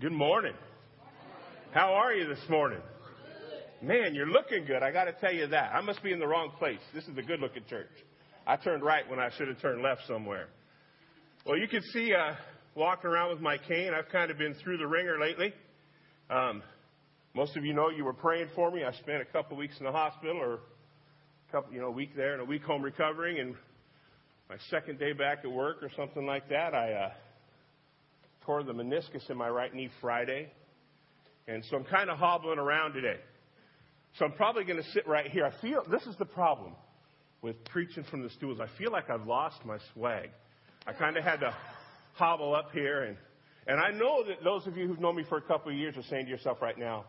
Good morning. How are you this morning? Man, you're looking good. I got to tell you that. I must be in the wrong place. This is a good looking church. I turned right when I should have turned left somewhere. Well, you can see uh, walking around with my cane. I've kind of been through the wringer lately. Um, most of you know you were praying for me. I spent a couple weeks in the hospital, or a couple, you know, a week there and a week home recovering, and my second day back at work or something like that, I uh, tore the meniscus in my right knee Friday, and so I'm kind of hobbling around today. So I'm probably going to sit right here. I feel this is the problem with preaching from the stools. I feel like I've lost my swag. I kind of had to hobble up here, and and I know that those of you who've known me for a couple of years are saying to yourself right now,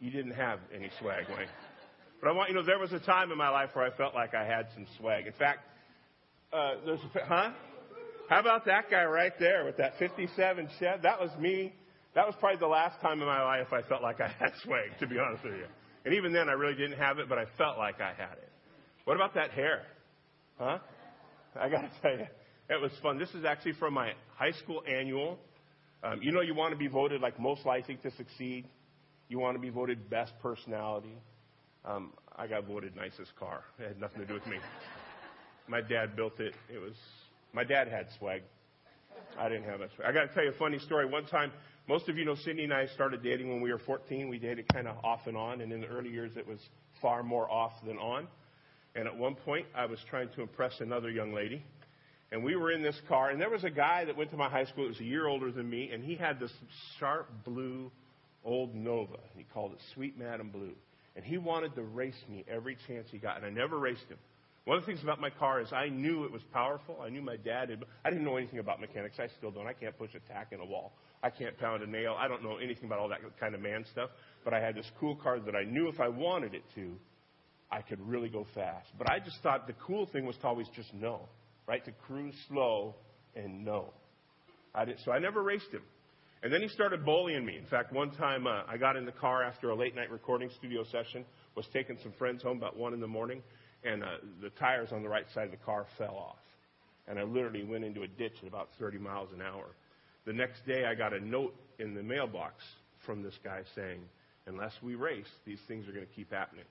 you didn't have any swag, Wayne. But I want you to know there was a time in my life where I felt like I had some swag. In fact, uh, there's a, huh? How about that guy right there with that 57 Chev? That was me. That was probably the last time in my life I felt like I had swag, to be honest with you. And even then, I really didn't have it, but I felt like I had it. What about that hair? Huh? I got to tell you, it was fun. This is actually from my high school annual. Um, you know, you want to be voted like most likely to succeed. You want to be voted best personality. Um, I got voted nicest car. It had nothing to do with me. My dad built it. It was my dad had swag. I didn't have that swag. I got to tell you a funny story. One time, most of you know Cindy and I started dating when we were 14. We dated kind of off and on, and in the early years it was far more off than on. And at one point, I was trying to impress another young lady. And we were in this car, and there was a guy that went to my high school that was a year older than me, and he had this sharp blue old Nova. He called it Sweet Madam Blue. And he wanted to race me every chance he got, and I never raced him. One of the things about my car is I knew it was powerful. I knew my dad had, I didn't know anything about mechanics. I still don't. I can't push a tack in a wall. I can't pound a nail. I don't know anything about all that kind of man stuff. But I had this cool car that I knew if I wanted it to, I could really go fast. But I just thought the cool thing was to always just know, right? To cruise slow and know. I did, so I never raced him. And then he started bullying me. In fact, one time uh, I got in the car after a late night recording studio session, was taking some friends home about 1 in the morning, and uh, the tires on the right side of the car fell off. And I literally went into a ditch at about 30 miles an hour. The next day, I got a note in the mailbox from this guy saying, unless we race, these things are going to keep happening.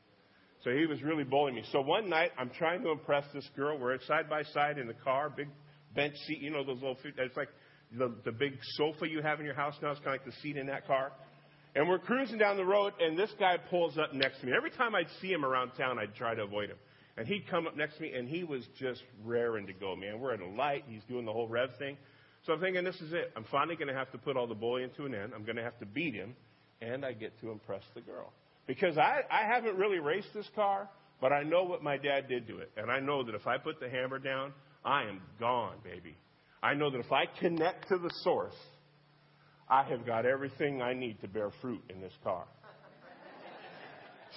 So he was really bullying me. So one night, I'm trying to impress this girl. We're side by side in the car, big bench seat. You know those little, it's like the, the big sofa you have in your house now. It's kind of like the seat in that car. And we're cruising down the road, and this guy pulls up next to me. Every time I'd see him around town, I'd try to avoid him. And he'd come up next to me, and he was just raring to go, man. We're at a light. He's doing the whole rev thing. So I'm thinking, this is it. I'm finally going to have to put all the bullying to an end. I'm going to have to beat him, and I get to impress the girl. Because I, I haven't really raced this car, but I know what my dad did to it. And I know that if I put the hammer down, I am gone, baby. I know that if I connect to the source, I have got everything I need to bear fruit in this car.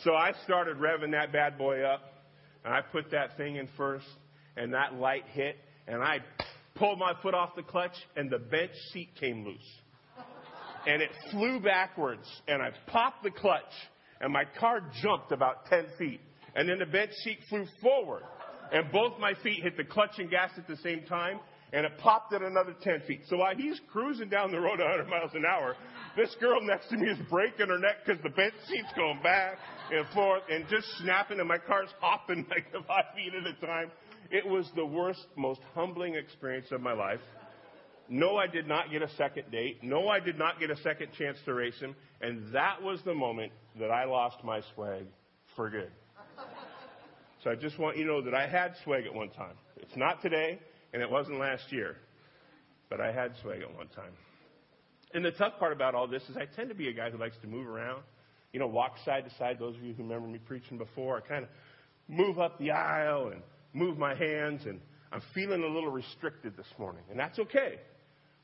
So I started revving that bad boy up and I put that thing in first, and that light hit, and I pulled my foot off the clutch, and the bench seat came loose. And it flew backwards, and I popped the clutch, and my car jumped about 10 feet. And then the bench seat flew forward, and both my feet hit the clutch and gas at the same time, and it popped at another 10 feet. So while he's cruising down the road 100 miles an hour, this girl next to me is breaking her neck because the bench seat's going back and forth and just snapping, and my car's hopping like five feet at a time. It was the worst, most humbling experience of my life. No, I did not get a second date. No, I did not get a second chance to race him. And that was the moment that I lost my swag for good. So I just want you to know that I had swag at one time. It's not today, and it wasn't last year, but I had swag at one time. And the tough part about all this is I tend to be a guy who likes to move around, you know, walk side to side. Those of you who remember me preaching before, I kind of move up the aisle and move my hands, and I'm feeling a little restricted this morning, and that's okay.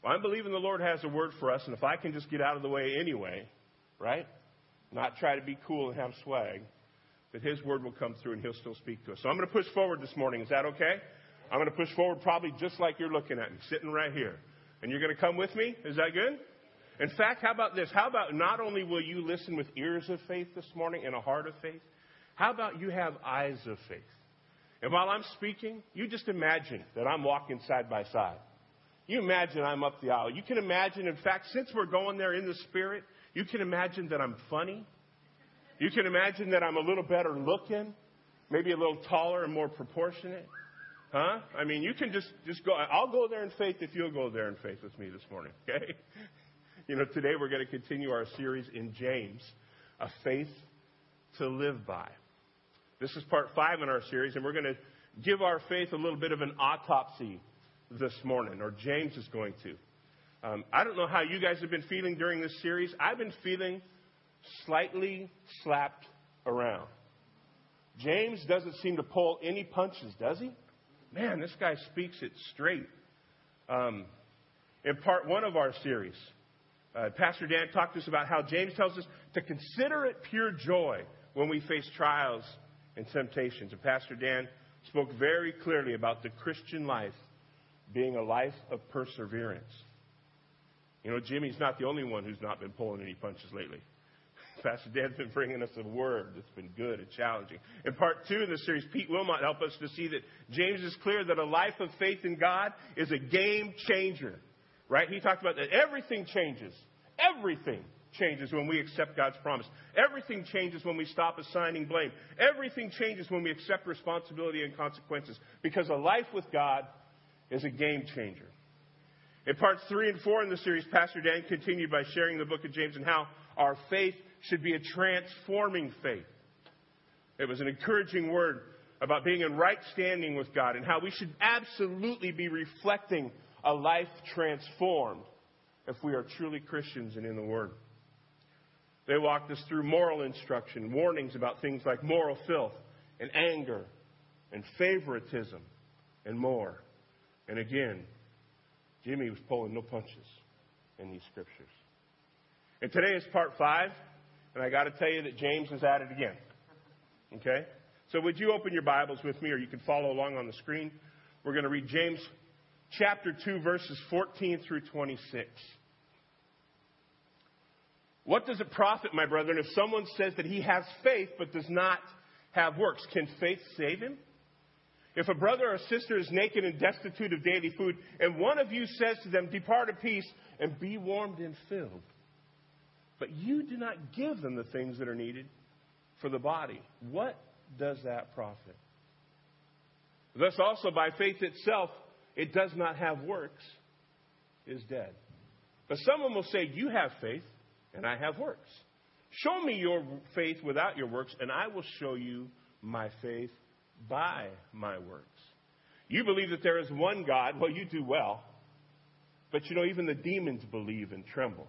Well, I'm believing the Lord has a word for us, and if I can just get out of the way anyway, right? Not try to be cool and have swag, that His word will come through and He'll still speak to us. So I'm going to push forward this morning. Is that okay? I'm going to push forward probably just like you're looking at me, sitting right here. And you're going to come with me? Is that good? In fact, how about this? How about not only will you listen with ears of faith this morning and a heart of faith, how about you have eyes of faith? And while I'm speaking, you just imagine that I'm walking side by side. You imagine I'm up the aisle. You can imagine, in fact, since we're going there in the spirit, you can imagine that I'm funny. You can imagine that I'm a little better looking, maybe a little taller and more proportionate. Huh? I mean, you can just, just go. I'll go there in faith if you'll go there in faith with me this morning, okay? You know, today we're going to continue our series in James, A Faith to Live By. This is part five in our series, and we're going to give our faith a little bit of an autopsy this morning, or James is going to. Um, I don't know how you guys have been feeling during this series. I've been feeling slightly slapped around. James doesn't seem to pull any punches, does he? Man, this guy speaks it straight. Um, in part one of our series, uh, Pastor Dan talked to us about how James tells us to consider it pure joy when we face trials and temptations. And Pastor Dan spoke very clearly about the Christian life being a life of perseverance. You know, Jimmy's not the only one who's not been pulling any punches lately. Pastor Dan's been bringing us a word that's been good and challenging. In part two of the series, Pete Wilmot helped us to see that James is clear that a life of faith in God is a game changer. Right? He talked about that everything changes. Everything changes when we accept God's promise. Everything changes when we stop assigning blame. Everything changes when we accept responsibility and consequences. Because a life with God is a game changer. In parts three and four in the series, Pastor Dan continued by sharing the book of James and how our faith should be a transforming faith. It was an encouraging word about being in right standing with God and how we should absolutely be reflecting a life transformed if we are truly Christians and in the Word. They walked us through moral instruction, warnings about things like moral filth and anger and favoritism and more. And again, Jimmy was pulling no punches in these scriptures. And today is part five, and I got to tell you that James is at it again. Okay? So would you open your Bibles with me, or you can follow along on the screen? We're going to read James chapter 2, verses 14 through 26. What does it profit, my brethren, if someone says that he has faith but does not have works? Can faith save him? If a brother or sister is naked and destitute of daily food, and one of you says to them, Depart in peace and be warmed and filled, but you do not give them the things that are needed for the body, what does that profit? Thus, also by faith itself, it does not have works, is dead. But someone will say, You have faith, and I have works. Show me your faith without your works, and I will show you my faith by my works. You believe that there is one God. Well, you do well. But you know, even the demons believe and tremble.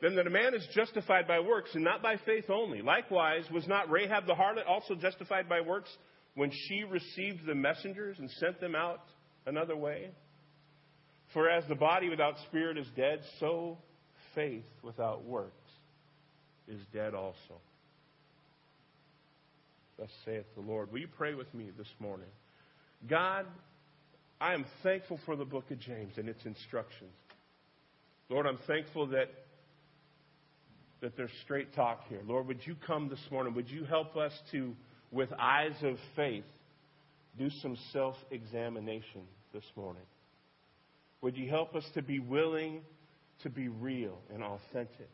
then that a man is justified by works and not by faith only. Likewise, was not Rahab the harlot also justified by works when she received the messengers and sent them out another way? For as the body without spirit is dead, so faith without works is dead also. Thus saith the Lord. Will you pray with me this morning? God, I am thankful for the book of James and its instructions. Lord, I'm thankful that, that there's straight talk here. Lord, would you come this morning? Would you help us to, with eyes of faith, do some self examination this morning? Would you help us to be willing to be real and authentic?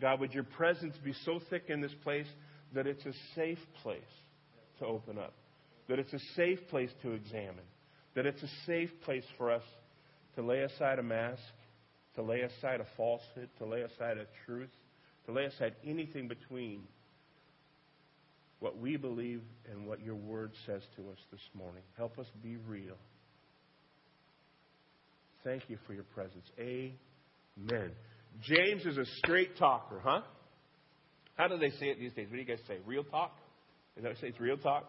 God, would your presence be so thick in this place that it's a safe place to open up, that it's a safe place to examine, that it's a safe place for us to lay aside a mask, to lay aside a falsehood, to lay aside a truth, to lay aside anything between what we believe and what your word says to us this morning. Help us be real. Thank you for your presence. Amen. James is a straight talker, huh? How do they say it these days? What do you guys say? Real talk? Is that what say? It's real talk?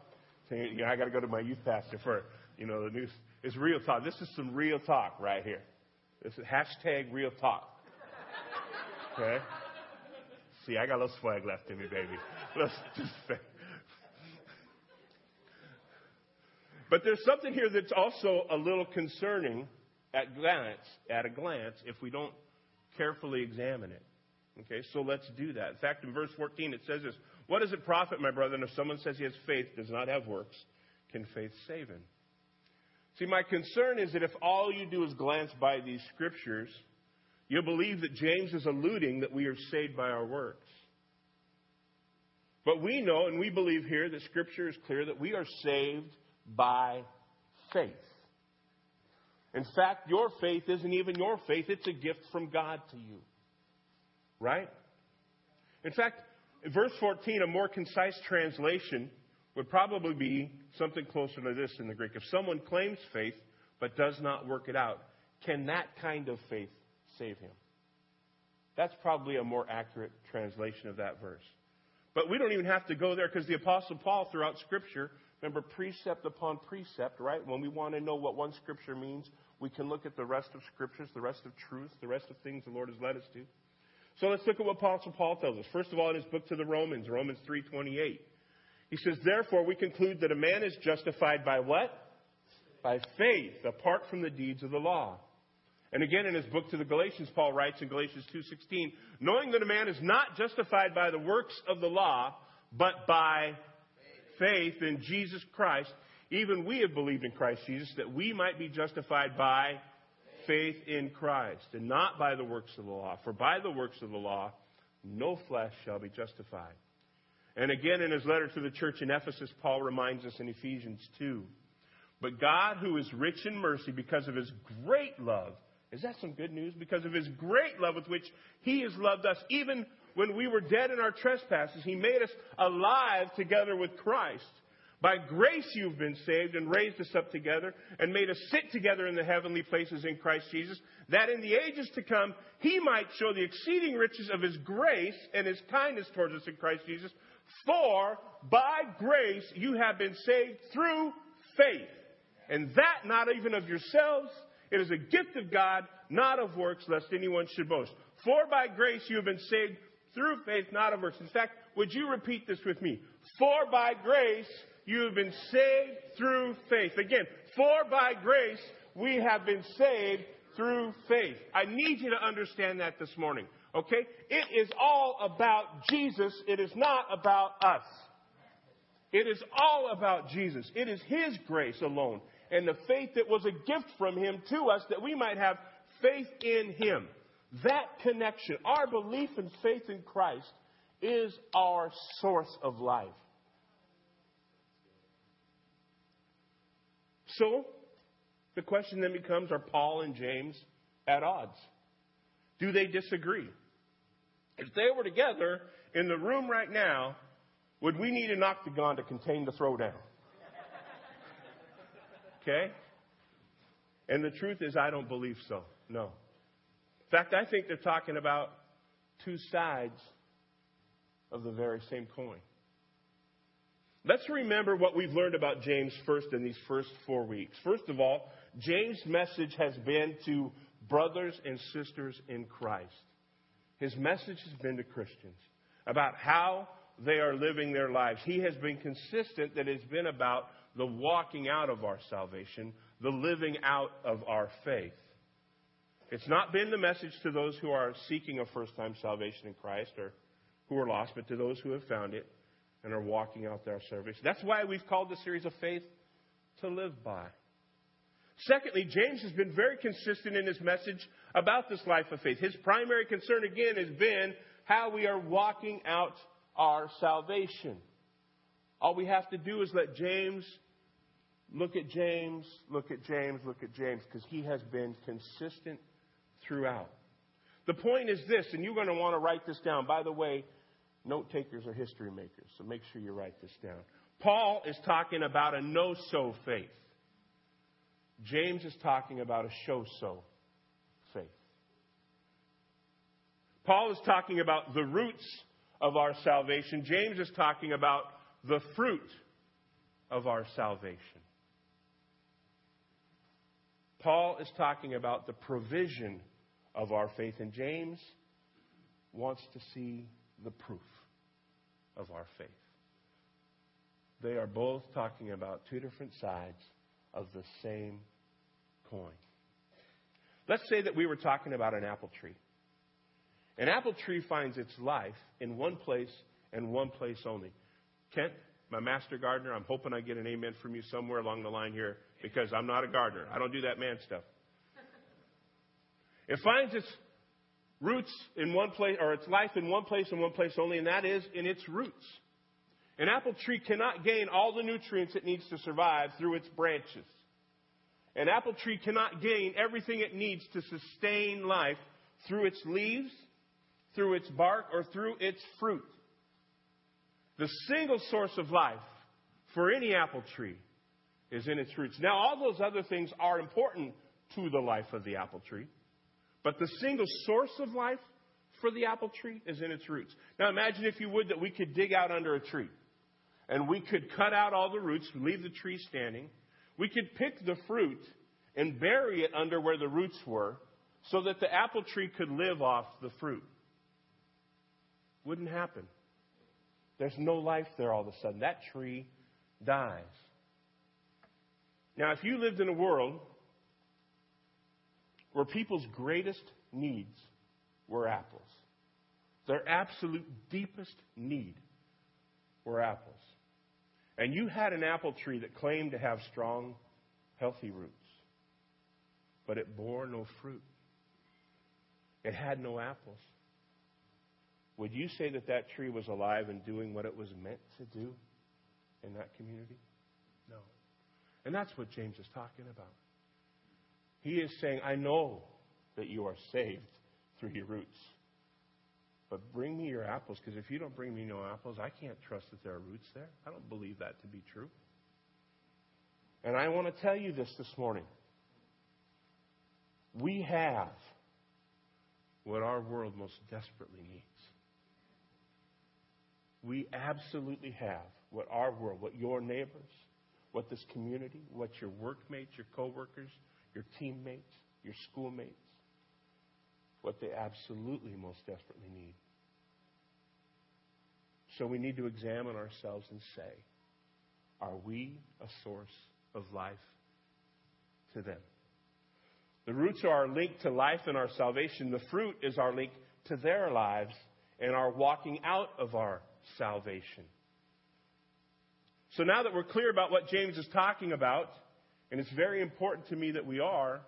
You know, I got to go to my youth pastor for, you know, the news. It's real talk. This is some real talk right here. Is hashtag real talk. Okay? See, I got a little swag left in me, baby. Let's just say. But there's something here that's also a little concerning at glance, at a glance, if we don't carefully examine it. Okay, so let's do that. In fact, in verse 14 it says this, What does it profit, my brother, if someone says he has faith, does not have works? Can faith save him? See, my concern is that if all you do is glance by these scriptures, you'll believe that James is alluding that we are saved by our works. But we know and we believe here that scripture is clear that we are saved by faith. In fact, your faith isn't even your faith, it's a gift from God to you. Right? In fact, verse 14, a more concise translation would probably be something closer to this in the Greek. If someone claims faith but does not work it out, can that kind of faith save him? That's probably a more accurate translation of that verse. But we don't even have to go there because the Apostle Paul, throughout Scripture, remember precept upon precept, right? When we want to know what one Scripture means, we can look at the rest of Scriptures, the rest of truth, the rest of things the Lord has led us to. So let's look at what Apostle Paul tells us. First of all, in his book to the Romans, Romans 3.28. He says, Therefore we conclude that a man is justified by what? By faith, apart from the deeds of the law. And again in his book to the Galatians, Paul writes in Galatians 2.16, knowing that a man is not justified by the works of the law, but by faith in Jesus Christ, even we have believed in Christ Jesus that we might be justified by faith in Christ and not by the works of the law. For by the works of the law, no flesh shall be justified. And again, in his letter to the church in Ephesus, Paul reminds us in Ephesians 2. But God, who is rich in mercy because of his great love, is that some good news? Because of his great love with which he has loved us, even when we were dead in our trespasses, he made us alive together with Christ. By grace you've been saved and raised us up together and made us sit together in the heavenly places in Christ Jesus, that in the ages to come he might show the exceeding riches of his grace and his kindness towards us in Christ Jesus. For by grace you have been saved through faith. And that not even of yourselves, it is a gift of God, not of works, lest anyone should boast. For by grace you have been saved through faith, not of works. In fact, would you repeat this with me? For by grace you have been saved through faith. Again, for by grace we have been saved through faith. I need you to understand that this morning. Okay? It is all about Jesus. It is not about us. It is all about Jesus. It is His grace alone and the faith that was a gift from Him to us that we might have faith in Him. That connection, our belief and faith in Christ, is our source of life. So, the question then becomes are Paul and James at odds? Do they disagree? If they were together in the room right now, would we need an octagon to contain the throwdown? Okay? And the truth is, I don't believe so. No. In fact, I think they're talking about two sides of the very same coin. Let's remember what we've learned about James first in these first four weeks. First of all, James' message has been to brothers and sisters in Christ. His message has been to Christians about how they are living their lives. He has been consistent that it's been about the walking out of our salvation, the living out of our faith. It's not been the message to those who are seeking a first time salvation in Christ or who are lost, but to those who have found it and are walking out their salvation. That's why we've called the series of faith to live by. Secondly, James has been very consistent in his message about this life of faith. His primary concern, again, has been how we are walking out our salvation. All we have to do is let James look at James, look at James, look at James, because he has been consistent throughout. The point is this, and you're going to want to write this down. By the way, note takers are history makers, so make sure you write this down. Paul is talking about a no so faith. James is talking about a show so faith. Paul is talking about the roots of our salvation. James is talking about the fruit of our salvation. Paul is talking about the provision of our faith, and James wants to see the proof of our faith. They are both talking about two different sides of the same coin. Let's say that we were talking about an apple tree. An apple tree finds its life in one place and one place only. Kent, my master gardener, I'm hoping I get an amen from you somewhere along the line here because I'm not a gardener. I don't do that man stuff. It finds its roots in one place, or its life in one place and one place only, and that is in its roots. An apple tree cannot gain all the nutrients it needs to survive through its branches. An apple tree cannot gain everything it needs to sustain life through its leaves, through its bark, or through its fruit. The single source of life for any apple tree is in its roots. Now, all those other things are important to the life of the apple tree, but the single source of life for the apple tree is in its roots. Now, imagine, if you would, that we could dig out under a tree and we could cut out all the roots, leave the tree standing. We could pick the fruit and bury it under where the roots were so that the apple tree could live off the fruit. Wouldn't happen. There's no life there all of a sudden. That tree dies. Now, if you lived in a world where people's greatest needs were apples, their absolute deepest need were apples, and you had an apple tree that claimed to have strong, healthy roots, but it bore no fruit, it had no apples, would you say that that tree was alive and doing what it was meant to do in that community? No. And that's what James is talking about. He is saying, I know that you are saved through your roots. But bring me your apples, because if you don't bring me no apples, I can't trust that there are roots there. I don't believe that to be true. And I want to tell you this this morning. We have what our world most desperately needs. We absolutely have what our world, what your neighbors, what this community, what your workmates, your coworkers, your teammates, your schoolmates, what they absolutely most desperately need. So we need to examine ourselves and say, are we a source of life to them? The roots are our link to life and our salvation. The fruit is our link to their lives and our walking out of our salvation. So now that we're clear about what James is talking about, and it's very important to me that we are,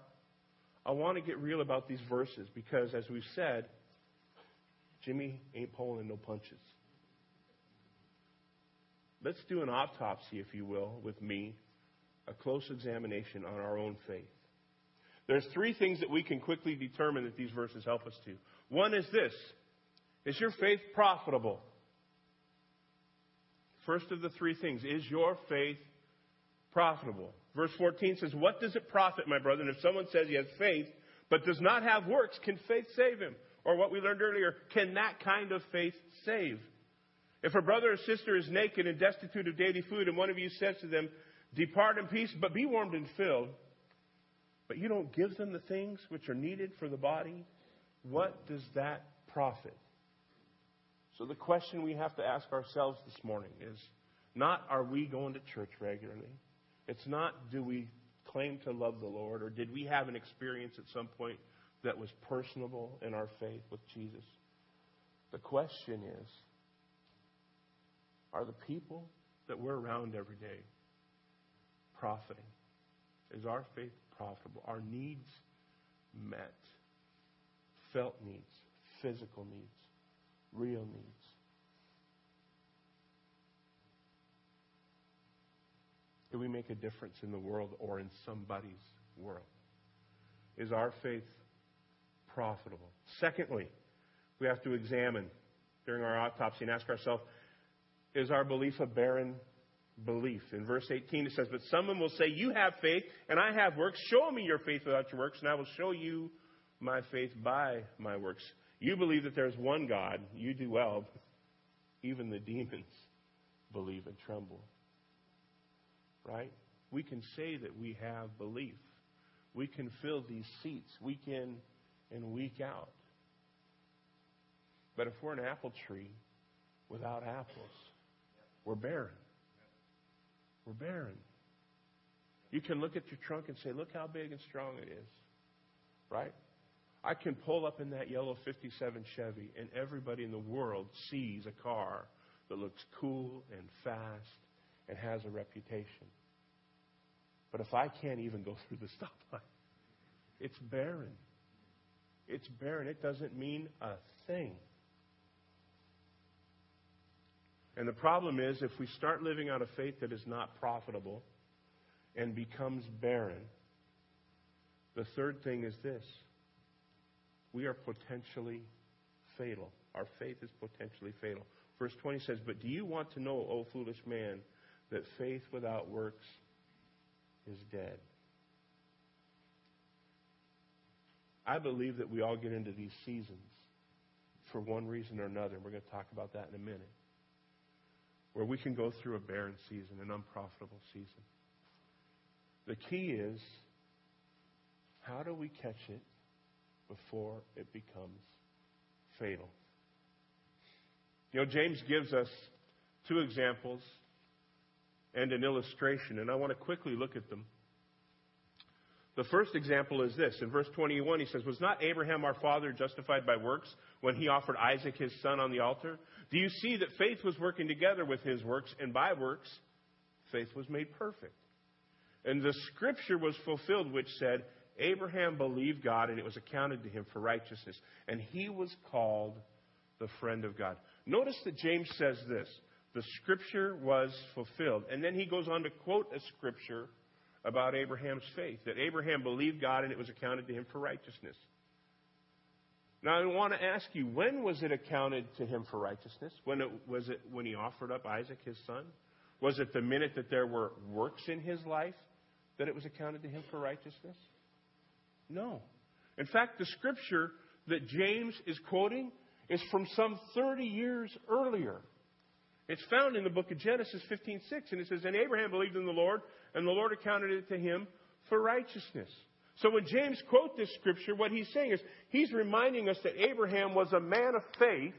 I want to get real about these verses because, as we've said, Jimmy ain't pulling no punches. Let's do an autopsy, if you will, with me, a close examination on our own faith. There's three things that we can quickly determine that these verses help us to. One is this Is your faith profitable? First of the three things is your faith profitable? Verse 14 says, What does it profit, my brother? If someone says he has faith but does not have works, can faith save him? Or what we learned earlier, can that kind of faith save? If a brother or sister is naked and destitute of daily food, and one of you says to them, Depart in peace, but be warmed and filled, but you don't give them the things which are needed for the body, what does that profit? So the question we have to ask ourselves this morning is not are we going to church regularly? It's not do we claim to love the Lord or did we have an experience at some point that was personable in our faith with Jesus? The question is are the people that we're around every day profiting? Is our faith profitable? Our needs met? Felt needs, physical needs real needs. Do we make a difference in the world or in somebody's world? Is our faith profitable? Secondly, we have to examine during our autopsy and ask ourselves is our belief a barren belief? In verse 18 it says, But someone will say, You have faith, and I have works. Show me your faith without your works, and I will show you my faith by my works. You believe that there's one God. You do well. Even the demons believe and tremble. Right? We can say that we have belief. we can fill these seats week in and week out. But if we're an apple tree without apples, we're barren. We're barren. You can look at your trunk and say, look how big and strong it is. Right? I can pull up in that yellow 57 Chevy, and everybody in the world sees a car that looks cool and fast and has a reputation. But if I can't even go through the stoplight, it's barren. It's barren. It doesn't mean a thing. And the problem is, if we start living out a faith that is not profitable and becomes barren, the third thing is this we are potentially fatal. Our faith is potentially fatal. Verse 20 says, But do you want to know, O foolish man, that faith without works is dead? I believe that we all get into these seasons for one reason or another. We're going to talk about that in a minute. Where we can go through a barren season, an unprofitable season. The key is how do we catch it before it becomes fatal? You know, James gives us two examples and an illustration, and I want to quickly look at them. The first example is this. In verse 21, he says, Was not Abraham our father justified by works when he offered Isaac his son on the altar? Do you see that faith was working together with his works, and by works, faith was made perfect? And the scripture was fulfilled, which said, Abraham believed God, and it was accounted to him for righteousness. And he was called the friend of God. Notice that James says this the scripture was fulfilled. And then he goes on to quote a scripture about Abraham's faith that Abraham believed God and it was accounted to him for righteousness. Now I want to ask you, when was it accounted to him for righteousness? When it, was it when he offered up Isaac his son? Was it the minute that there were works in his life that it was accounted to him for righteousness? No. In fact, the scripture that James is quoting is from some 30 years earlier. It's found in the book of Genesis 15:6, and it says, "And Abraham believed in the Lord, and the Lord accounted it to him for righteousness." So when James quotes this scripture, what he's saying is he's reminding us that Abraham was a man of faith,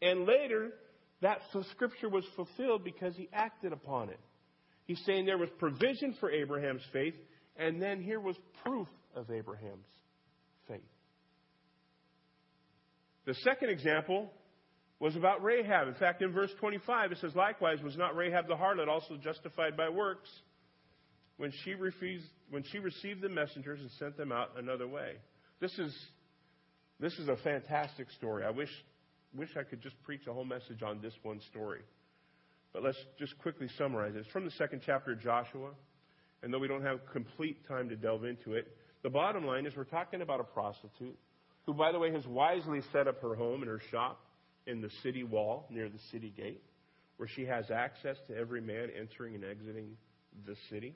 and later that scripture was fulfilled because he acted upon it. He's saying there was provision for Abraham's faith, and then here was proof of Abraham's faith. The second example was about Rahab. In fact, in verse 25, it says, Likewise, was not Rahab the harlot also justified by works when she, refused, when she received the messengers and sent them out another way? This is, this is a fantastic story. I wish, wish I could just preach a whole message on this one story. But let's just quickly summarize it. It's from the second chapter of Joshua. And though we don't have complete time to delve into it, the bottom line is we're talking about a prostitute who, by the way, has wisely set up her home and her shop in the city wall near the city gate, where she has access to every man entering and exiting the city.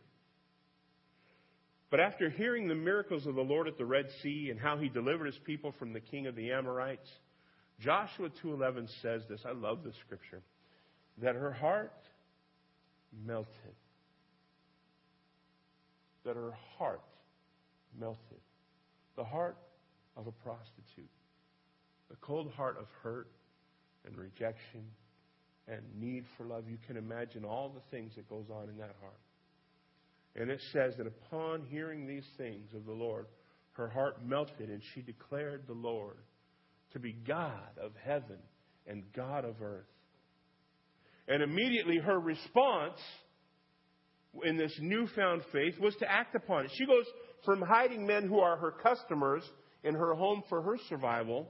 But after hearing the miracles of the Lord at the Red Sea and how he delivered his people from the king of the Amorites, Joshua 2:11 says this. I love this scripture. That her heart melted. That her heart melted. The heart of a prostitute. The cold heart of hurt and rejection and need for love. You can imagine all the things that goes on in that heart. And it says that upon hearing these things of the Lord, her heart melted and she declared the Lord to be God of heaven and God of earth. And immediately her response in this newfound faith was to act upon it. She goes from hiding men who are her customers in her home for her survival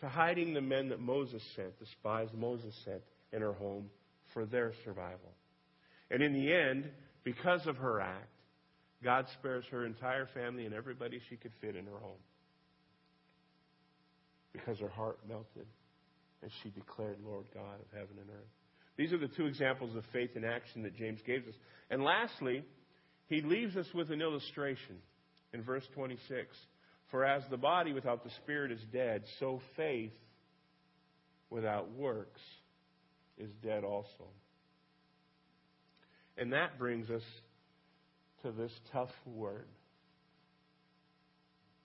to hiding the men that Moses sent, the spies Moses sent in her home for their survival. And in the end, because of her act, God spares her entire family and everybody she could fit in her home. Because her heart melted and she declared, Lord God of heaven and earth. These are the two examples of faith in action that James gives us. And lastly, he leaves us with an illustration in verse 26. For as the body without the spirit is dead, so faith without works is dead also. And that brings us to this tough word.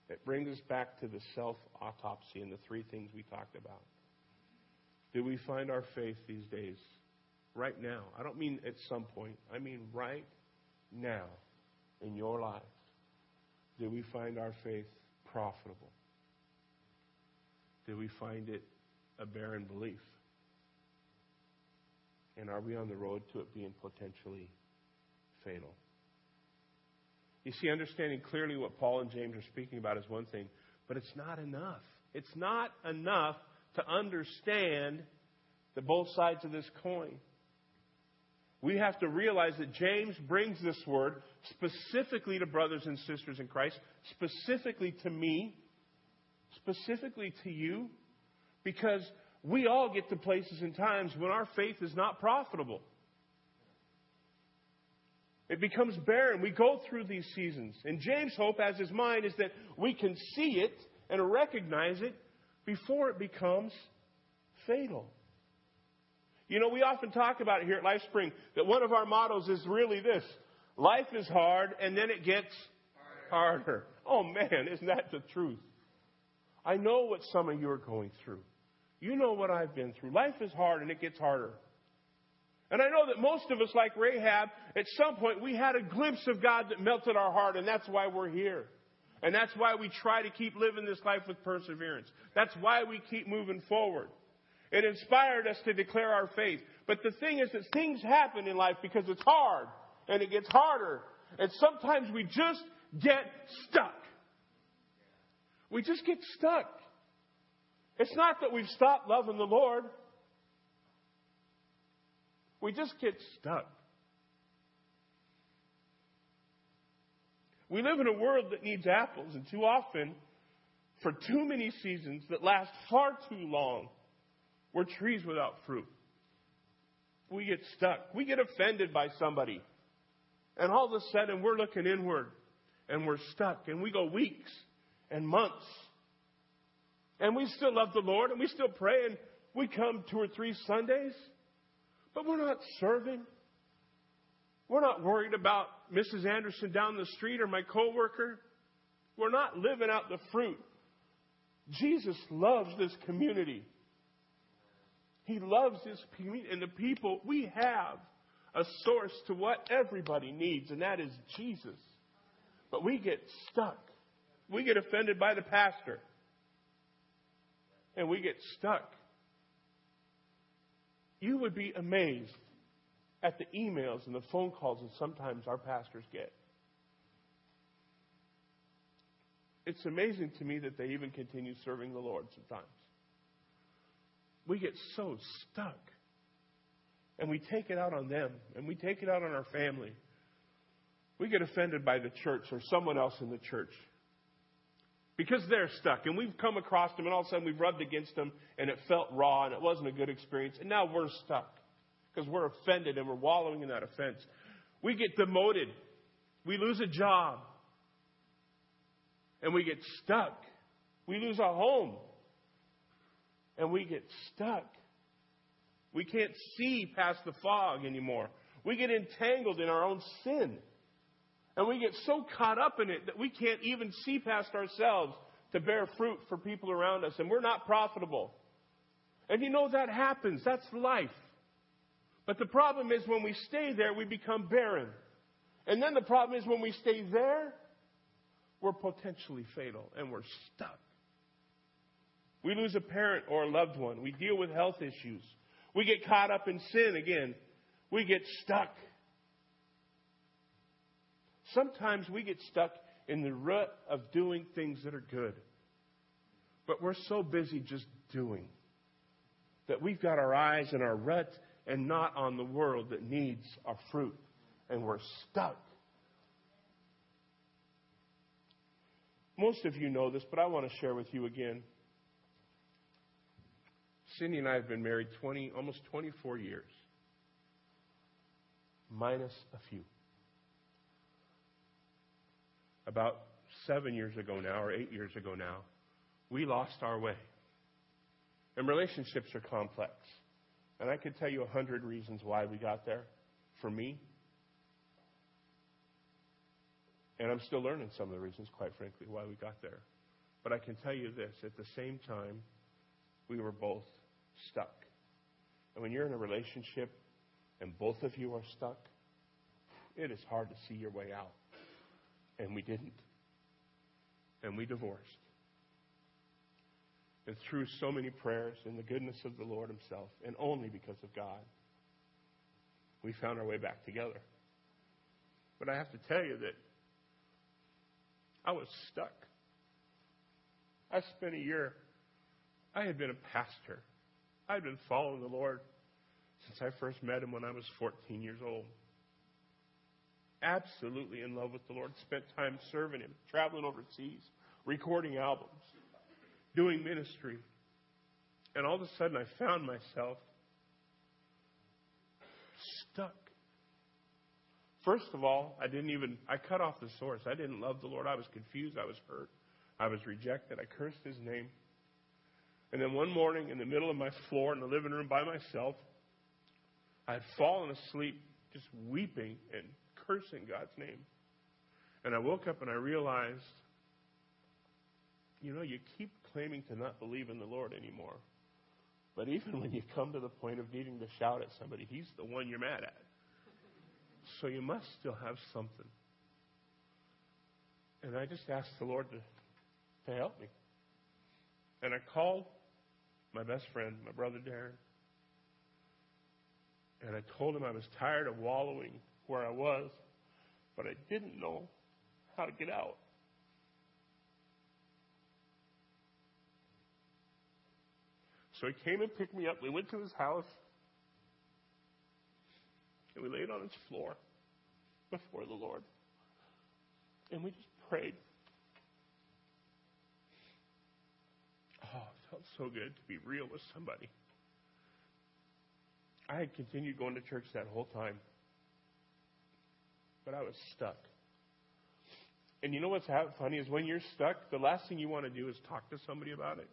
It brings us back to the self autopsy and the three things we talked about. Do we find our faith these days? Right now. I don't mean at some point. I mean right now in your life. Do we find our faith profitable? Do we find it a barren belief? And are we on the road to it being potentially fatal? You see, understanding clearly what Paul and James are speaking about is one thing, but it's not enough. It's not enough to understand the both sides of this coin. We have to realize that James brings this word specifically to brothers and sisters in Christ, specifically to me, specifically to you, because we all get to places and times when our faith is not profitable. It becomes barren. We go through these seasons. And James' hope, as his mind, is that we can see it and recognize it before it becomes fatal. You know, we often talk about it here at LifeSpring that one of our mottos is really this life is hard and then it gets harder. Oh man, isn't that the truth? I know what some of you are going through. You know what I've been through. Life is hard and it gets harder. And I know that most of us, like Rahab, at some point we had a glimpse of God that melted our heart, and that's why we're here. And that's why we try to keep living this life with perseverance. That's why we keep moving forward. It inspired us to declare our faith. But the thing is that things happen in life because it's hard, and it gets harder. And sometimes we just get stuck. We just get stuck. It's not that we've stopped loving the Lord. We just get stuck. We live in a world that needs apples, and too often, for too many seasons that last far too long, we're trees without fruit. We get stuck. We get offended by somebody. And all of a sudden, we're looking inward and we're stuck. And we go weeks and months. And we still love the Lord and we still pray and we come two or three Sundays but we're not serving. We're not worried about Mrs. Anderson down the street or my coworker. We're not living out the fruit. Jesus loves this community. He loves his and the people. We have a source to what everybody needs, and that is Jesus. But we get stuck. We get offended by the pastor. And we get stuck you would be amazed at the emails and the phone calls that sometimes our pastors get. It's amazing to me that they even continue serving the Lord sometimes. We get so stuck. And we take it out on them, and we take it out on our family. We get offended by the church or someone else in the church because they're stuck. And we've come across them, and all of a sudden we've rubbed against them, and it felt raw, and it wasn't a good experience. And now we're stuck because we're offended and we're wallowing in that offense. We get demoted. We lose a job. And we get stuck. We lose a home. And we get stuck. We can't see past the fog anymore. We get entangled in our own sin. And we get so caught up in it that we can't even see past ourselves to bear fruit for people around us. And we're not profitable. And you know that happens. That's life. But the problem is when we stay there, we become barren. And then the problem is when we stay there, we're potentially fatal and we're stuck. We lose a parent or a loved one. We deal with health issues. We get caught up in sin again. We get stuck. Sometimes we get stuck in the rut of doing things that are good. But we're so busy just doing that we've got our eyes in our rut and not on the world that needs our fruit. And we're stuck. Most of you know this, but I want to share with you again. Cindy and I have been married 20, almost 24 years, minus a few about seven years ago now, or eight years ago now, we lost our way. And relationships are complex. And I could tell you a hundred reasons why we got there. For me, And I'm still learning some of the reasons, quite frankly, why we got there. But I can tell you this at the same time, we were both stuck. And when you're in a relationship and both of you are stuck, it is hard to see your way out. And we didn't. And we divorced. And through so many prayers and the goodness of the Lord Himself, and only because of God, we found our way back together. But I have to tell you that I was stuck. I spent a year, I had been a pastor. I had been following the Lord since I first met Him when I was 14 years old. Absolutely in love with the Lord. Spent time serving Him, traveling overseas, recording albums, doing ministry. And all of a sudden I found myself stuck. First of all, I didn't even, I cut off the source. I didn't love the Lord. I was confused. I was hurt. I was rejected. I cursed his name. And then one morning, in the middle of my floor in the living room by myself, I had fallen asleep just weeping and cursing God's name. And I woke up and I realized, you know, you keep claiming to not believe in the Lord anymore. But even when you come to the point of needing to shout at somebody, He's the one you're mad at. So you must still have something. And I just asked the Lord to, to help me. And I called my best friend, my brother Darren, and I told him I was tired of wallowing where I was, but I didn't know how to get out. So he came and picked me up. We went to his house. And we laid on his floor before the Lord. And we just prayed. Oh, it felt so good to be real with somebody. I had continued going to church that whole time. But I was stuck. And you know what's funny is when you're stuck, the last thing you want to do is talk to somebody about it.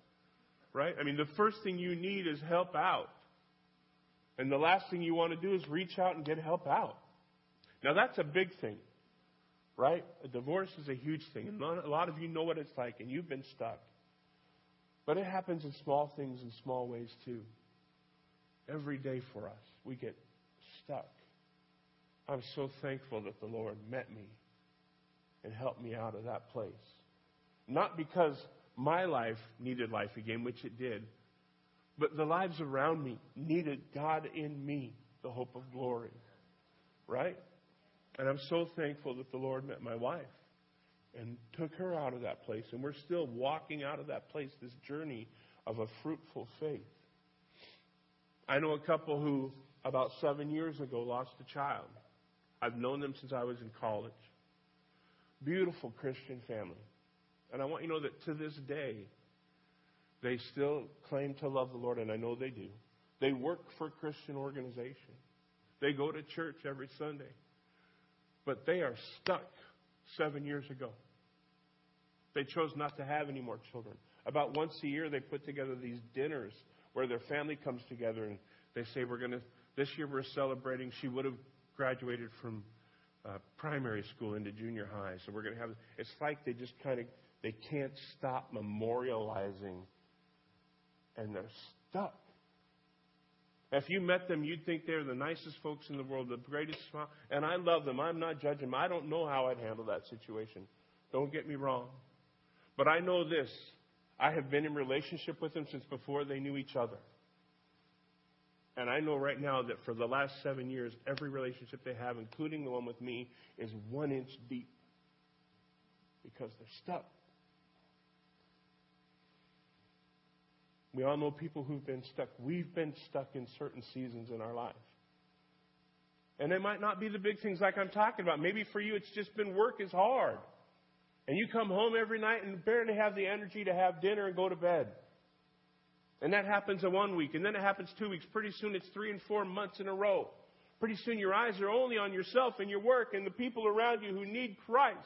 Right? I mean, the first thing you need is help out. And the last thing you want to do is reach out and get help out. Now, that's a big thing, right? A divorce is a huge thing. And a lot of you know what it's like, and you've been stuck. But it happens in small things, in small ways, too. Every day for us, we get stuck. I'm so thankful that the Lord met me and helped me out of that place. Not because my life needed life again, which it did, but the lives around me needed God in me, the hope of glory. Right? And I'm so thankful that the Lord met my wife and took her out of that place. And we're still walking out of that place, this journey of a fruitful faith. I know a couple who, about seven years ago, lost a child. I've known them since I was in college. Beautiful Christian family. And I want you to know that to this day, they still claim to love the Lord, and I know they do. They work for a Christian organization. They go to church every Sunday. But they are stuck seven years ago. They chose not to have any more children. About once a year, they put together these dinners where their family comes together and they say, We're going to, this year we're celebrating. She would have graduated from uh, primary school into junior high. So we're going to have, it's like they just kind of, they can't stop memorializing and they're stuck. If you met them, you'd think they're the nicest folks in the world, the greatest smile. And I love them. I'm not judging them. I don't know how I'd handle that situation. Don't get me wrong. But I know this. I have been in relationship with them since before they knew each other. And I know right now that for the last seven years, every relationship they have, including the one with me, is one inch deep because they're stuck. We all know people who've been stuck. We've been stuck in certain seasons in our life. And it might not be the big things like I'm talking about. Maybe for you it's just been work is hard. And you come home every night and barely have the energy to have dinner and go to bed. And that happens in one week, and then it happens two weeks. Pretty soon it's three and four months in a row. Pretty soon your eyes are only on yourself and your work, and the people around you who need Christ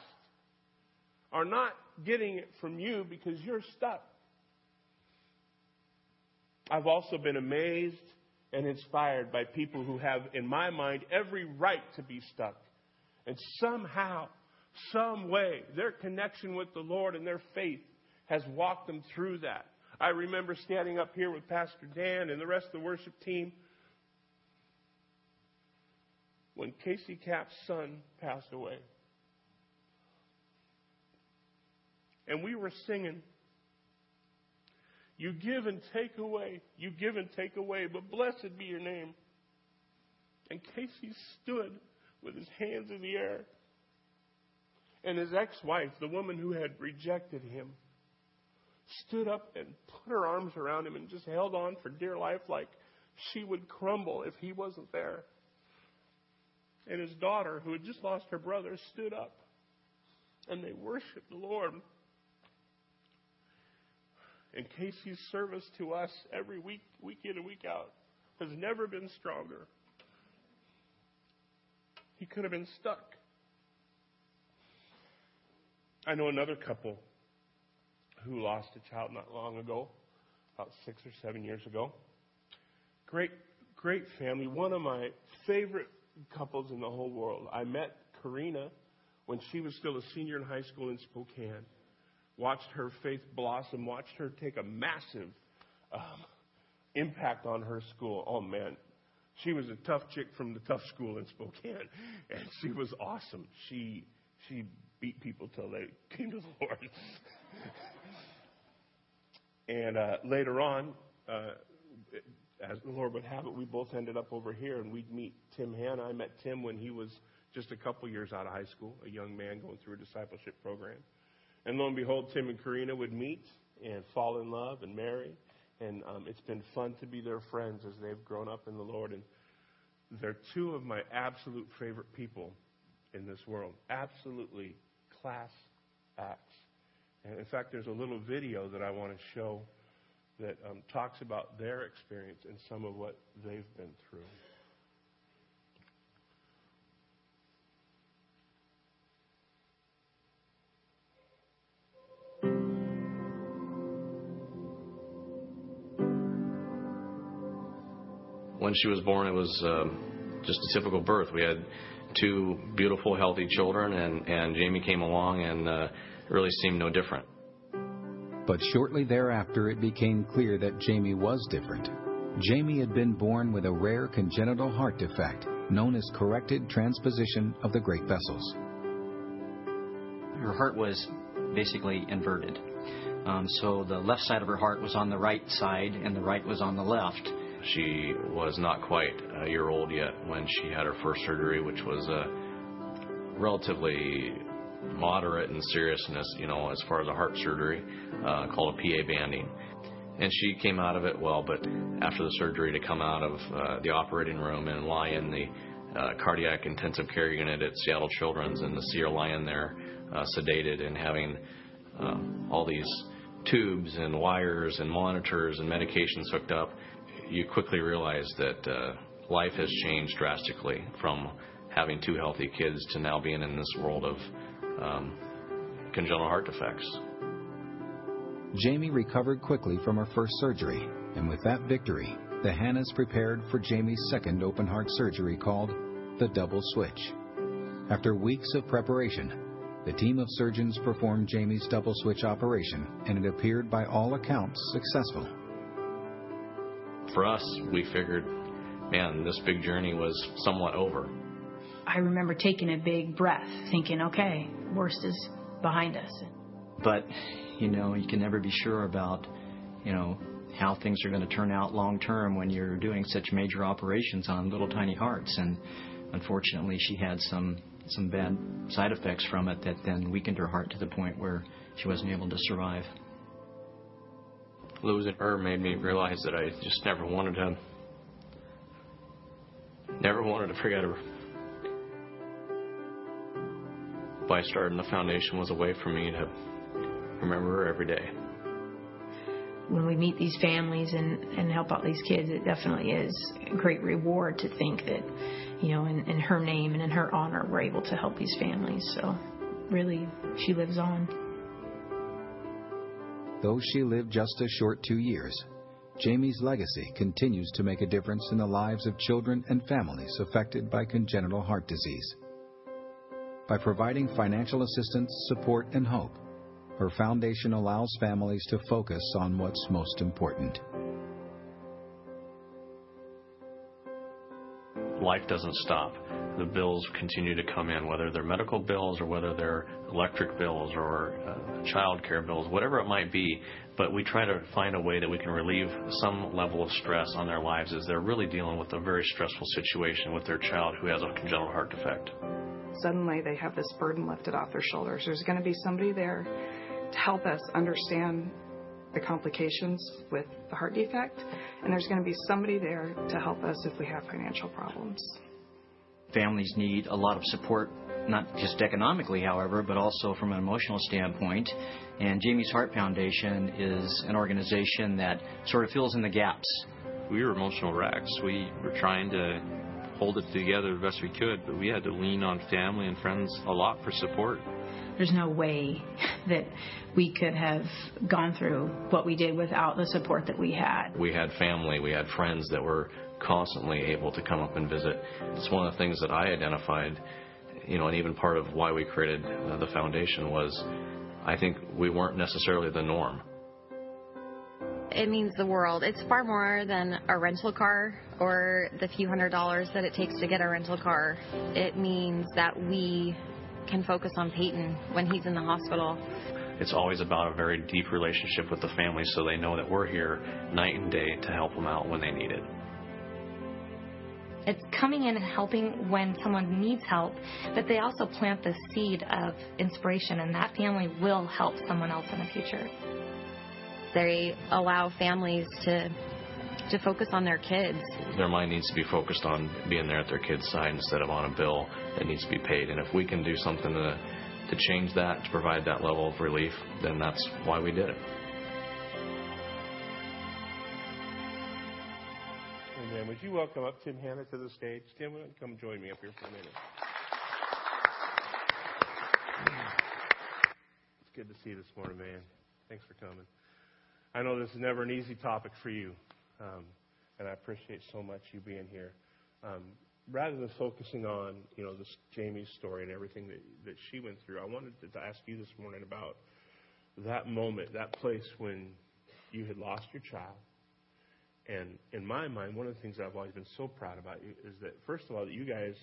are not getting it from you because you're stuck. I've also been amazed and inspired by people who have, in my mind, every right to be stuck. And somehow some way, their connection with the Lord and their faith has walked them through that. I remember standing up here with Pastor Dan and the rest of the worship team when Casey Cap's son passed away. And we were singing, You give and take away, you give and take away, but blessed be your name. And Casey stood with his hands in the air. And his ex wife, the woman who had rejected him, stood up and put her arms around him and just held on for dear life like she would crumble if he wasn't there. And his daughter, who had just lost her brother, stood up and they worshiped the Lord. And Casey's service to us every week, week in and week out, has never been stronger. He could have been stuck. I know another couple who lost a child not long ago, about six or seven years ago. Great, great family. One of my favorite couples in the whole world. I met Karina when she was still a senior in high school in Spokane. Watched her faith blossom, watched her take a massive um, impact on her school. Oh man, she was a tough chick from the tough school in Spokane, and she was awesome. She she beat people till they came to the Lord. and uh, later on, uh, as the Lord would have it, we both ended up over here, and we'd meet Tim Hanna. I met Tim when he was just a couple years out of high school, a young man going through a discipleship program. And lo and behold, Tim and Karina would meet and fall in love and marry. And um, it's been fun to be their friends as they've grown up in the Lord. And they're two of my absolute favorite people in this world. Absolutely class acts. And in fact, there's a little video that I want to show that um, talks about their experience and some of what they've been through. When she was born, it was uh, just a typical birth. We had two beautiful, healthy children, and, and Jamie came along and uh, really seemed no different. But shortly thereafter, it became clear that Jamie was different. Jamie had been born with a rare congenital heart defect known as corrected transposition of the great vessels. Her heart was basically inverted. Um, so the left side of her heart was on the right side, and the right was on the left. She was not quite a year old yet when she had her first surgery, which was a relatively moderate in seriousness, you know, as far as a heart surgery, uh, called a PA banding. And she came out of it well, but after the surgery, to come out of uh, the operating room and lie in the uh, cardiac intensive care unit at Seattle Children's and to see her lying there uh, sedated and having uh, all these tubes and wires and monitors and medications hooked up, you quickly realize that uh, life has changed drastically from having two healthy kids to now being in this world of um, congenital heart defects. Jamie recovered quickly from her first surgery, and with that victory, the Hannas prepared for Jamie's second open heart surgery called the double switch. After weeks of preparation, the team of surgeons performed Jamie's double switch operation, and it appeared by all accounts successful. For us, we figured, man, this big journey was somewhat over. I remember taking a big breath, thinking, okay, worst is behind us. But, you know, you can never be sure about, you know, how things are going to turn out long term when you're doing such major operations on little tiny hearts. And unfortunately, she had some some bad side effects from it that then weakened her heart to the point where she wasn't able to survive. Losing her made me realize that I just never wanted to, never wanted to forget her. By starting the foundation was a way for me to remember her every day. When we meet these families and, and help out these kids, it definitely is a great reward to think that, you know, in, in her name and in her honor, we're able to help these families. So, really, she lives on. Though she lived just a short two years, Jamie's legacy continues to make a difference in the lives of children and families affected by congenital heart disease. by providing financial assistance, support, and hope. Her foundation allows families to focus on what's most important. Life doesn't stop. The bills continue to come in, whether they're medical bills or whether they're electric bills or uh, child care bills, whatever it might be. But we try to find a way that we can relieve some level of stress on their lives as they're really dealing with a very stressful situation with their child who has a congenital heart defect. Suddenly they have this burden lifted off their shoulders. There's going to be somebody there to help us understand the complications with the heart defect, and there's going to be somebody there to help us if we have financial problems. Families need a lot of support, not just economically, however, but also from an emotional standpoint. And Jamie's Heart Foundation is an organization that sort of fills in the gaps. We were emotional wrecks. We were trying to hold it together the best we could, but we had to lean on family and friends a lot for support. There's no way that we could have gone through what we did without the support that we had. We had family, we had friends that were constantly able to come up and visit. It's one of the things that I identified, you know, and even part of why we created uh, the foundation was I think we weren't necessarily the norm. It means the world. It's far more than a rental car or the few hundred dollars that it takes to get a rental car. It means that we can focus on Peyton when he's in the hospital. It's always about a very deep relationship with the family so they know that we're here night and day to help them out when they need it. It's coming in and helping when someone needs help, but they also plant the seed of inspiration, and that family will help someone else in the future. They allow families to to focus on their kids. Their mind needs to be focused on being there at their kid's side instead of on a bill that needs to be paid. And if we can do something to to change that, to provide that level of relief, then that's why we did it. Amen. Would you welcome up Tim Hanna to the stage? Tim, come join me up here for a minute. It's good to see you this morning, man. Thanks for coming. I know this is never an easy topic for you, um, and I appreciate so much you being here. Um, rather than focusing on you know this Jamie's story and everything that that she went through, I wanted to ask you this morning about that moment, that place when you had lost your child. And in my mind, one of the things I've always been so proud about you is that first of all, that you guys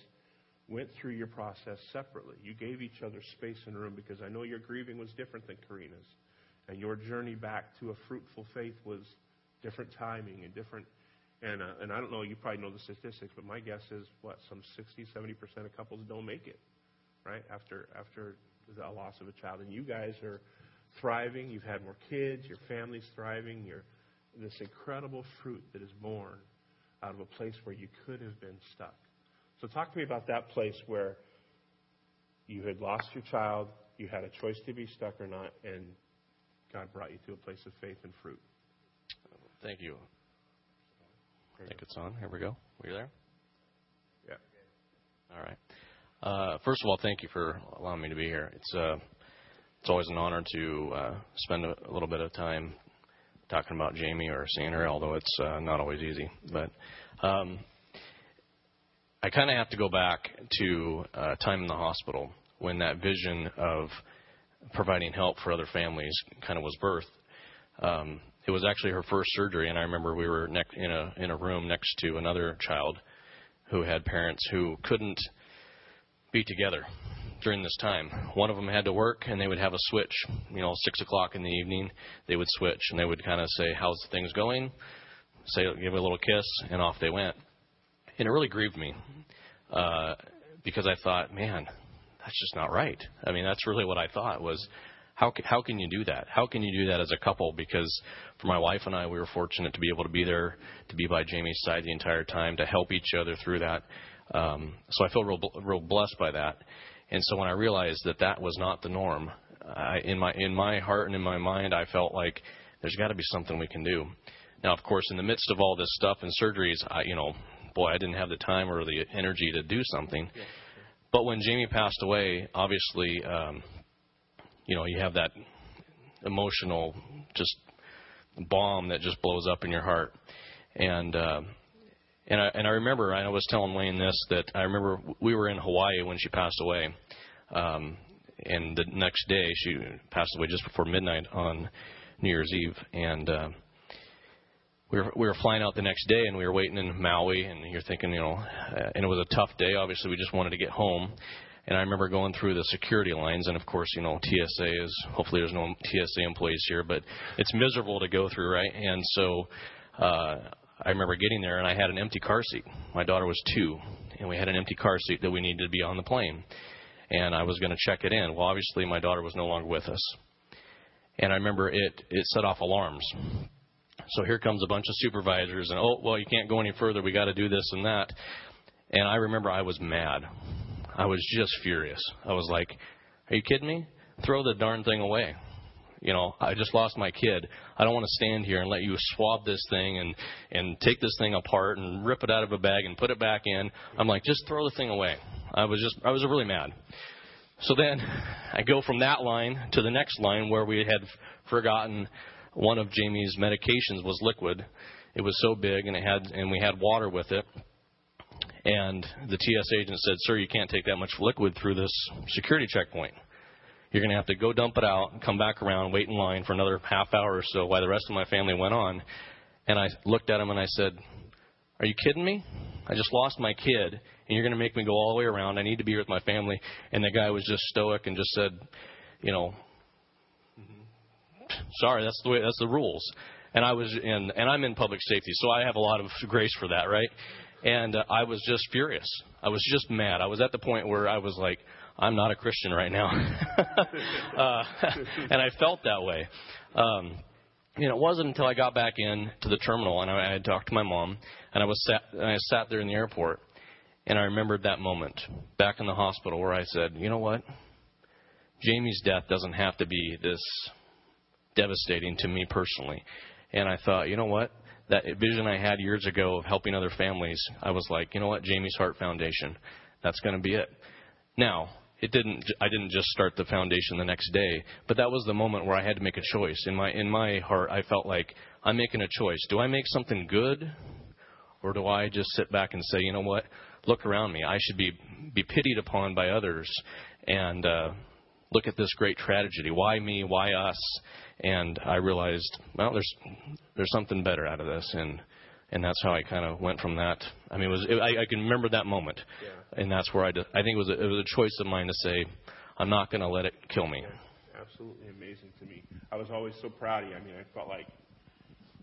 went through your process separately. You gave each other space and room because I know your grieving was different than Karina's, and your journey back to a fruitful faith was different timing and different and, uh, and I don't know, you probably know the statistics, but my guess is what, some 60, 70% of couples don't make it, right? After, after the loss of a child. And you guys are thriving. You've had more kids. Your family's thriving. You're this incredible fruit that is born out of a place where you could have been stuck. So talk to me about that place where you had lost your child, you had a choice to be stuck or not, and God brought you to a place of faith and fruit. Thank you. I think it's on. Here we go. Were you there? Yeah. All right. Uh, first of all, thank you for allowing me to be here. It's uh, it's always an honor to uh, spend a, a little bit of time talking about Jamie or seeing her, although it's uh, not always easy. But um, I kind of have to go back to uh, time in the hospital when that vision of providing help for other families kind of was birthed. Um, it was actually her first surgery, and I remember we were ne- in a in a room next to another child who had parents who couldn't be together during this time. One of them had to work, and they would have a switch. You know, six o'clock in the evening, they would switch, and they would kind of say, "How's things going?" Say, give me a little kiss, and off they went. And it really grieved me uh, because I thought, man, that's just not right. I mean, that's really what I thought was how how can you do that? How can you do that as a couple? Because for my wife and I, we were fortunate to be able to be there, to be by Jamie's side the entire time, to help each other through that. Um, so I feel real real blessed by that. And so when I realized that that was not the norm, I, in my in my heart and in my mind, I felt like there's got to be something we can do. Now, of course, in the midst of all this stuff and surgeries, I, you know, boy, I didn't have the time or the energy to do something. But when Jamie passed away, obviously, um, you know, you have that emotional just bomb that just blows up in your heart. And uh, and I and I remember I was telling Wayne this that I remember we were in Hawaii when she passed away. Um, and the next day, she passed away just before midnight on New Year's Eve. And uh, we were we were flying out the next day, and we were waiting in Maui. And you're thinking, you know, uh, and it was a tough day. Obviously, we just wanted to get home. And I remember going through the security lines, and of course, you know, TSA is hopefully there's no TSA employees here, but it's miserable to go through, right? And so uh, I remember getting there, and I had an empty car seat. My daughter was two, and we had an empty car seat that we needed to be on the plane. And I was going to check it in. Well, obviously, my daughter was no longer with us, and I remember it it set off alarms. So here comes a bunch of supervisors, and oh, well, you can't go any further. We got to do this and that. And I remember I was mad. I was just furious. I was like, "Are you kidding me? Throw the darn thing away." You know, I just lost my kid. I don't want to stand here and let you swab this thing and and take this thing apart and rip it out of a bag and put it back in. I'm like, just throw the thing away. I was just I was really mad. So then I go from that line to the next line where we had forgotten one of Jamie's medications was liquid. It was so big and it had and we had water with it. And the TS agent said, Sir, you can't take that much liquid through this security checkpoint. You're going to have to go dump it out, come back around, wait in line for another half hour or so while the rest of my family went on. And I looked at him and I said, Are you kidding me? I just lost my kid, and you're going to make me go all the way around. I need to be here with my family. And the guy was just stoic and just said, You know, sorry, that's the way, that's the rules. And I was in, and I'm in public safety, so I have a lot of grace for that, right? And uh, I was just furious. I was just mad. I was at the point where I was like, I'm not a Christian right now, uh, and I felt that way. Um, and it wasn't until I got back in to the terminal and I, I had talked to my mom, and I was sat, and I sat there in the airport, and I remembered that moment back in the hospital where I said, you know what, Jamie's death doesn't have to be this devastating to me personally. And I thought, you know what? That vision I had years ago of helping other families, I was like, you know what, Jamie's Heart Foundation, that's going to be it. Now, it didn't. I didn't just start the foundation the next day, but that was the moment where I had to make a choice. In my in my heart, I felt like I'm making a choice. Do I make something good, or do I just sit back and say, you know what, look around me. I should be be pitied upon by others, and uh, look at this great tragedy. Why me? Why us? And I realized, well, there's there's something better out of this, and and that's how I kind of went from that. I mean, it was it, I, I can remember that moment, yeah. and that's where I did, I think it was a, it was a choice of mine to say, I'm not going to let it kill me. Absolutely amazing to me. I was always so proud of you. I mean, I felt like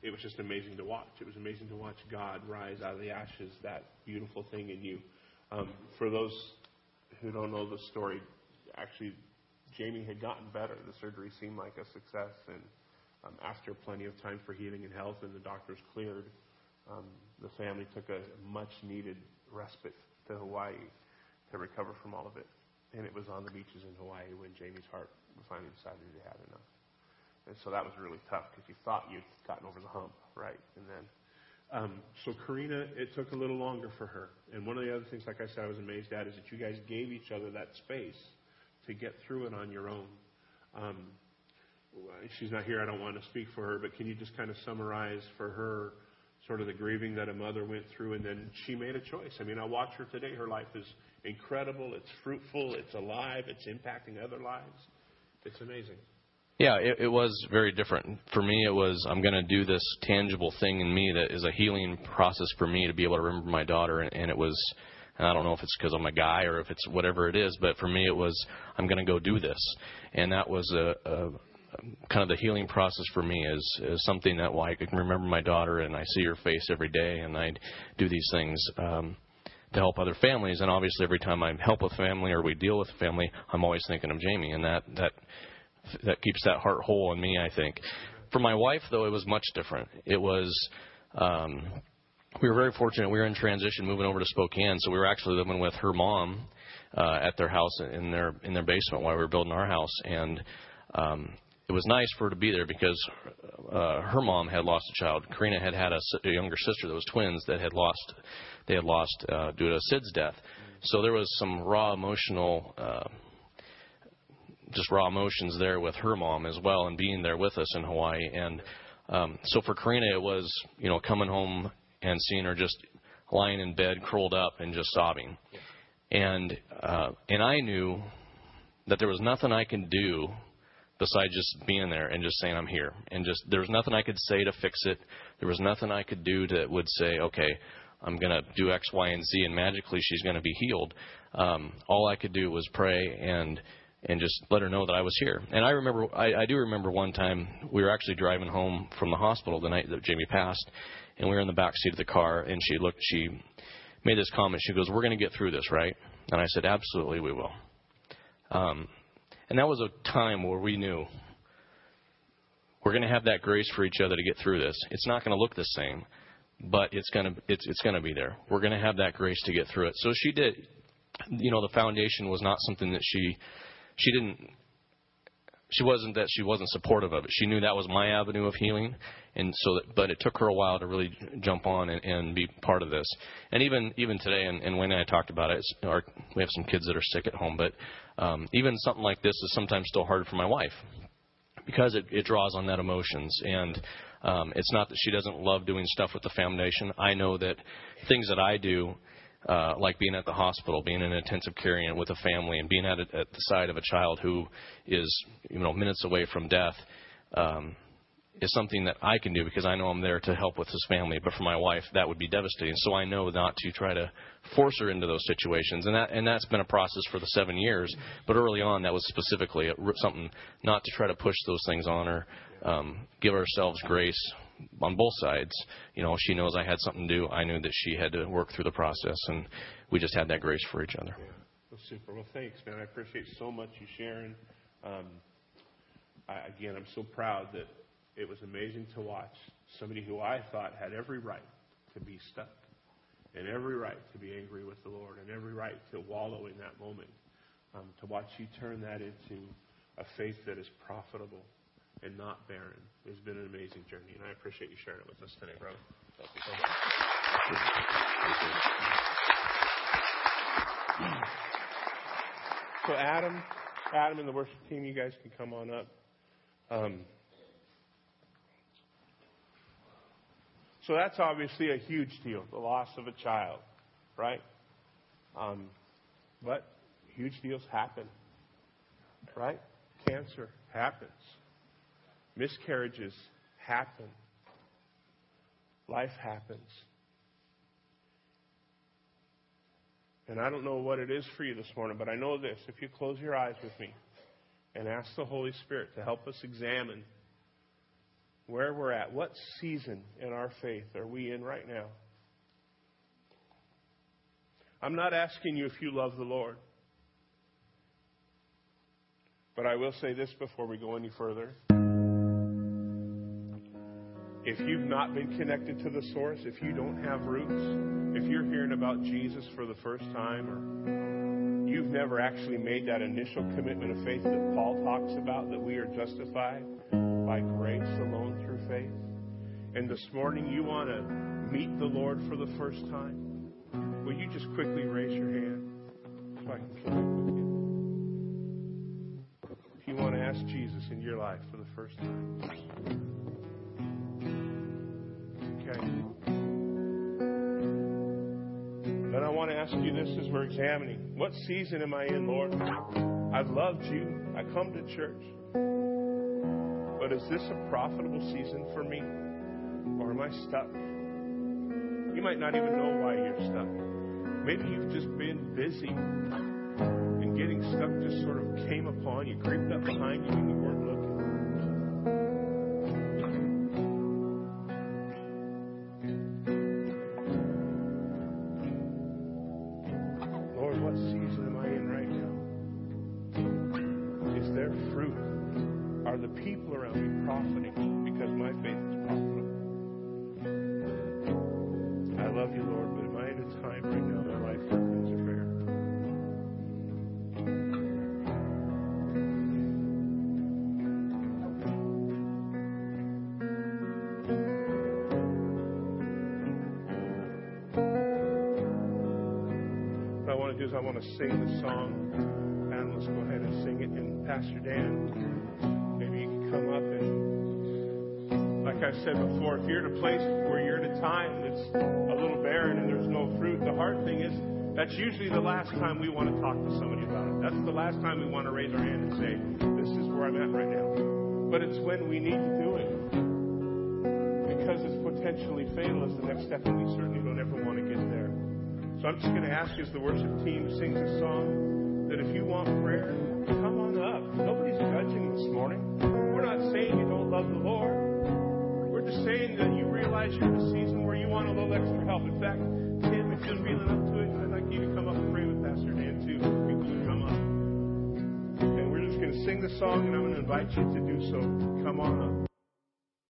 it was just amazing to watch. It was amazing to watch God rise out of the ashes, that beautiful thing in you. Um, for those who don't know the story, actually, Jamie had gotten better. The surgery seemed like a success, and um, after plenty of time for healing and health, and the doctors cleared, um, the family took a much-needed respite to Hawaii to recover from all of it. And it was on the beaches in Hawaii when Jamie's heart finally decided it had enough. And so that was really tough because you thought you'd gotten over the hump, right? And then, um, so Karina, it took a little longer for her. And one of the other things, like I said, I was amazed at is that you guys gave each other that space to get through it on your own. Um, she's not here. I don't want to speak for her, but can you just kind of summarize for her sort of the grieving that a mother went through, and then she made a choice. I mean, I watch her today. Her life is incredible. It's fruitful. It's alive. It's impacting other lives. It's amazing. Yeah, it, it was very different. For me, it was I'm going to do this tangible thing in me that is a healing process for me to be able to remember my daughter, and, and it was and I don't know if it's because I'm a guy or if it's whatever it is, but for me it was I'm going to go do this, and that was a, a kind of the healing process for me is, is something that well, I can remember my daughter and I see her face every day, and I do these things. Um, to help other families, and obviously every time I help a family or we deal with a family, I'm always thinking of Jamie, and that that that keeps that heart whole in me. I think. For my wife, though, it was much different. It was um, we were very fortunate. We were in transition, moving over to Spokane, so we were actually living with her mom uh, at their house in their in their basement while we were building our house, and um, it was nice for her to be there because uh, her mom had lost a child. Karina had had a, a younger sister that was twins that had lost they had lost uh, due to SIDS death. So there was some raw emotional. Uh, just raw emotions there with her mom as well, and being there with us in Hawaii. And um, so for Karina, it was you know coming home and seeing her just lying in bed, curled up, and just sobbing. And uh, and I knew that there was nothing I can do besides just being there and just saying I'm here. And just there was nothing I could say to fix it. There was nothing I could do that would say, okay, I'm to do X, Y, and Z, and magically she's to be healed. Um, all I could do was pray and and just let her know that I was here. And I remember, I, I do remember one time we were actually driving home from the hospital the night that Jamie passed, and we were in the back seat of the car, and she looked, she made this comment. She goes, "We're going to get through this, right?" And I said, "Absolutely, we will." Um, and that was a time where we knew we're going to have that grace for each other to get through this. It's not going to look the same, but it's going to it's it's going to be there. We're going to have that grace to get through it. So she did. You know, the foundation was not something that she she didn't she wasn't that she wasn't supportive of it. She knew that was my avenue of healing, and so that, but it took her a while to really jump on and, and be part of this. And even even today, and, and Wayne and I talked about it. Our, we have some kids that are sick at home, but um, even something like this is sometimes still hard for my wife because it, it draws on that emotions and. Um, it's not that she doesn't love doing stuff with the foundation. I know that things that I do uh, like being at the hospital, being in intensive care unit with a family, and being at, a, at the side of a child who is you know minutes away from death, um, is something that I can do because I know I'm there to help with his family. But for my wife, that would be devastating. So I know not to try to force her into those situations, and that and that's been a process for the seven years. But early on, that was specifically something not to try to push those things on her. Um, give ourselves grace on both sides. You know, she knows I had something to do. I knew that she had to work through the process, and we just had that grace for each other. Yeah. Well, super. Well, thanks, man. I appreciate so much you sharing. Um, I, again, I'm so proud that it was amazing to watch somebody who I thought had every right to be stuck, and every right to be angry with the Lord, and every right to wallow in that moment. Um, to watch you turn that into a faith that is profitable and not barren. It's been an amazing journey, and I appreciate you sharing it with us today, brother. So, Adam, Adam and the worship team, you guys can come on up. Um, so that's obviously a huge deal, the loss of a child, right? Um, but huge deals happen, right? Cancer happens. Miscarriages happen. Life happens. And I don't know what it is for you this morning, but I know this. If you close your eyes with me and ask the Holy Spirit to help us examine where we're at, what season in our faith are we in right now? I'm not asking you if you love the Lord. But I will say this before we go any further. If you've not been connected to the source, if you don't have roots, if you're hearing about Jesus for the first time, or you've never actually made that initial commitment of faith that Paul talks about, that we are justified by grace alone through faith, and this morning you want to meet the Lord for the first time, will you just quickly raise your hand so I can connect with you? If you want to ask Jesus in your life for the first time. Okay. Then I want to ask you this as we're examining what season am I in, Lord? I've loved you. I come to church. But is this a profitable season for me? Or am I stuck? You might not even know why you're stuck. Maybe you've just been busy and getting stuck just sort of came upon you, creeped up behind you, and you time that's a little barren and there's no fruit, the hard thing is That's usually the last time we want to talk to somebody about it. That's the last time we want to raise our hand and say, This is where I'm at right now. But it's when we need to do it. Because it's potentially fatal as the next step, and we certainly don't ever want to get there. So I'm just going to ask you as the worship team sings a song that if you want prayer, come on up. Nobody's judging this morning. We're not saying you don't love the Lord. Just saying that you realize you're in a season where you want a little extra help. In fact, Tim, if you're feeling up to it, I'd like you to come up and pray with Pastor Dan too. People would come up. And we're just going to sing the song, and I'm going to invite you to do so. Come on up.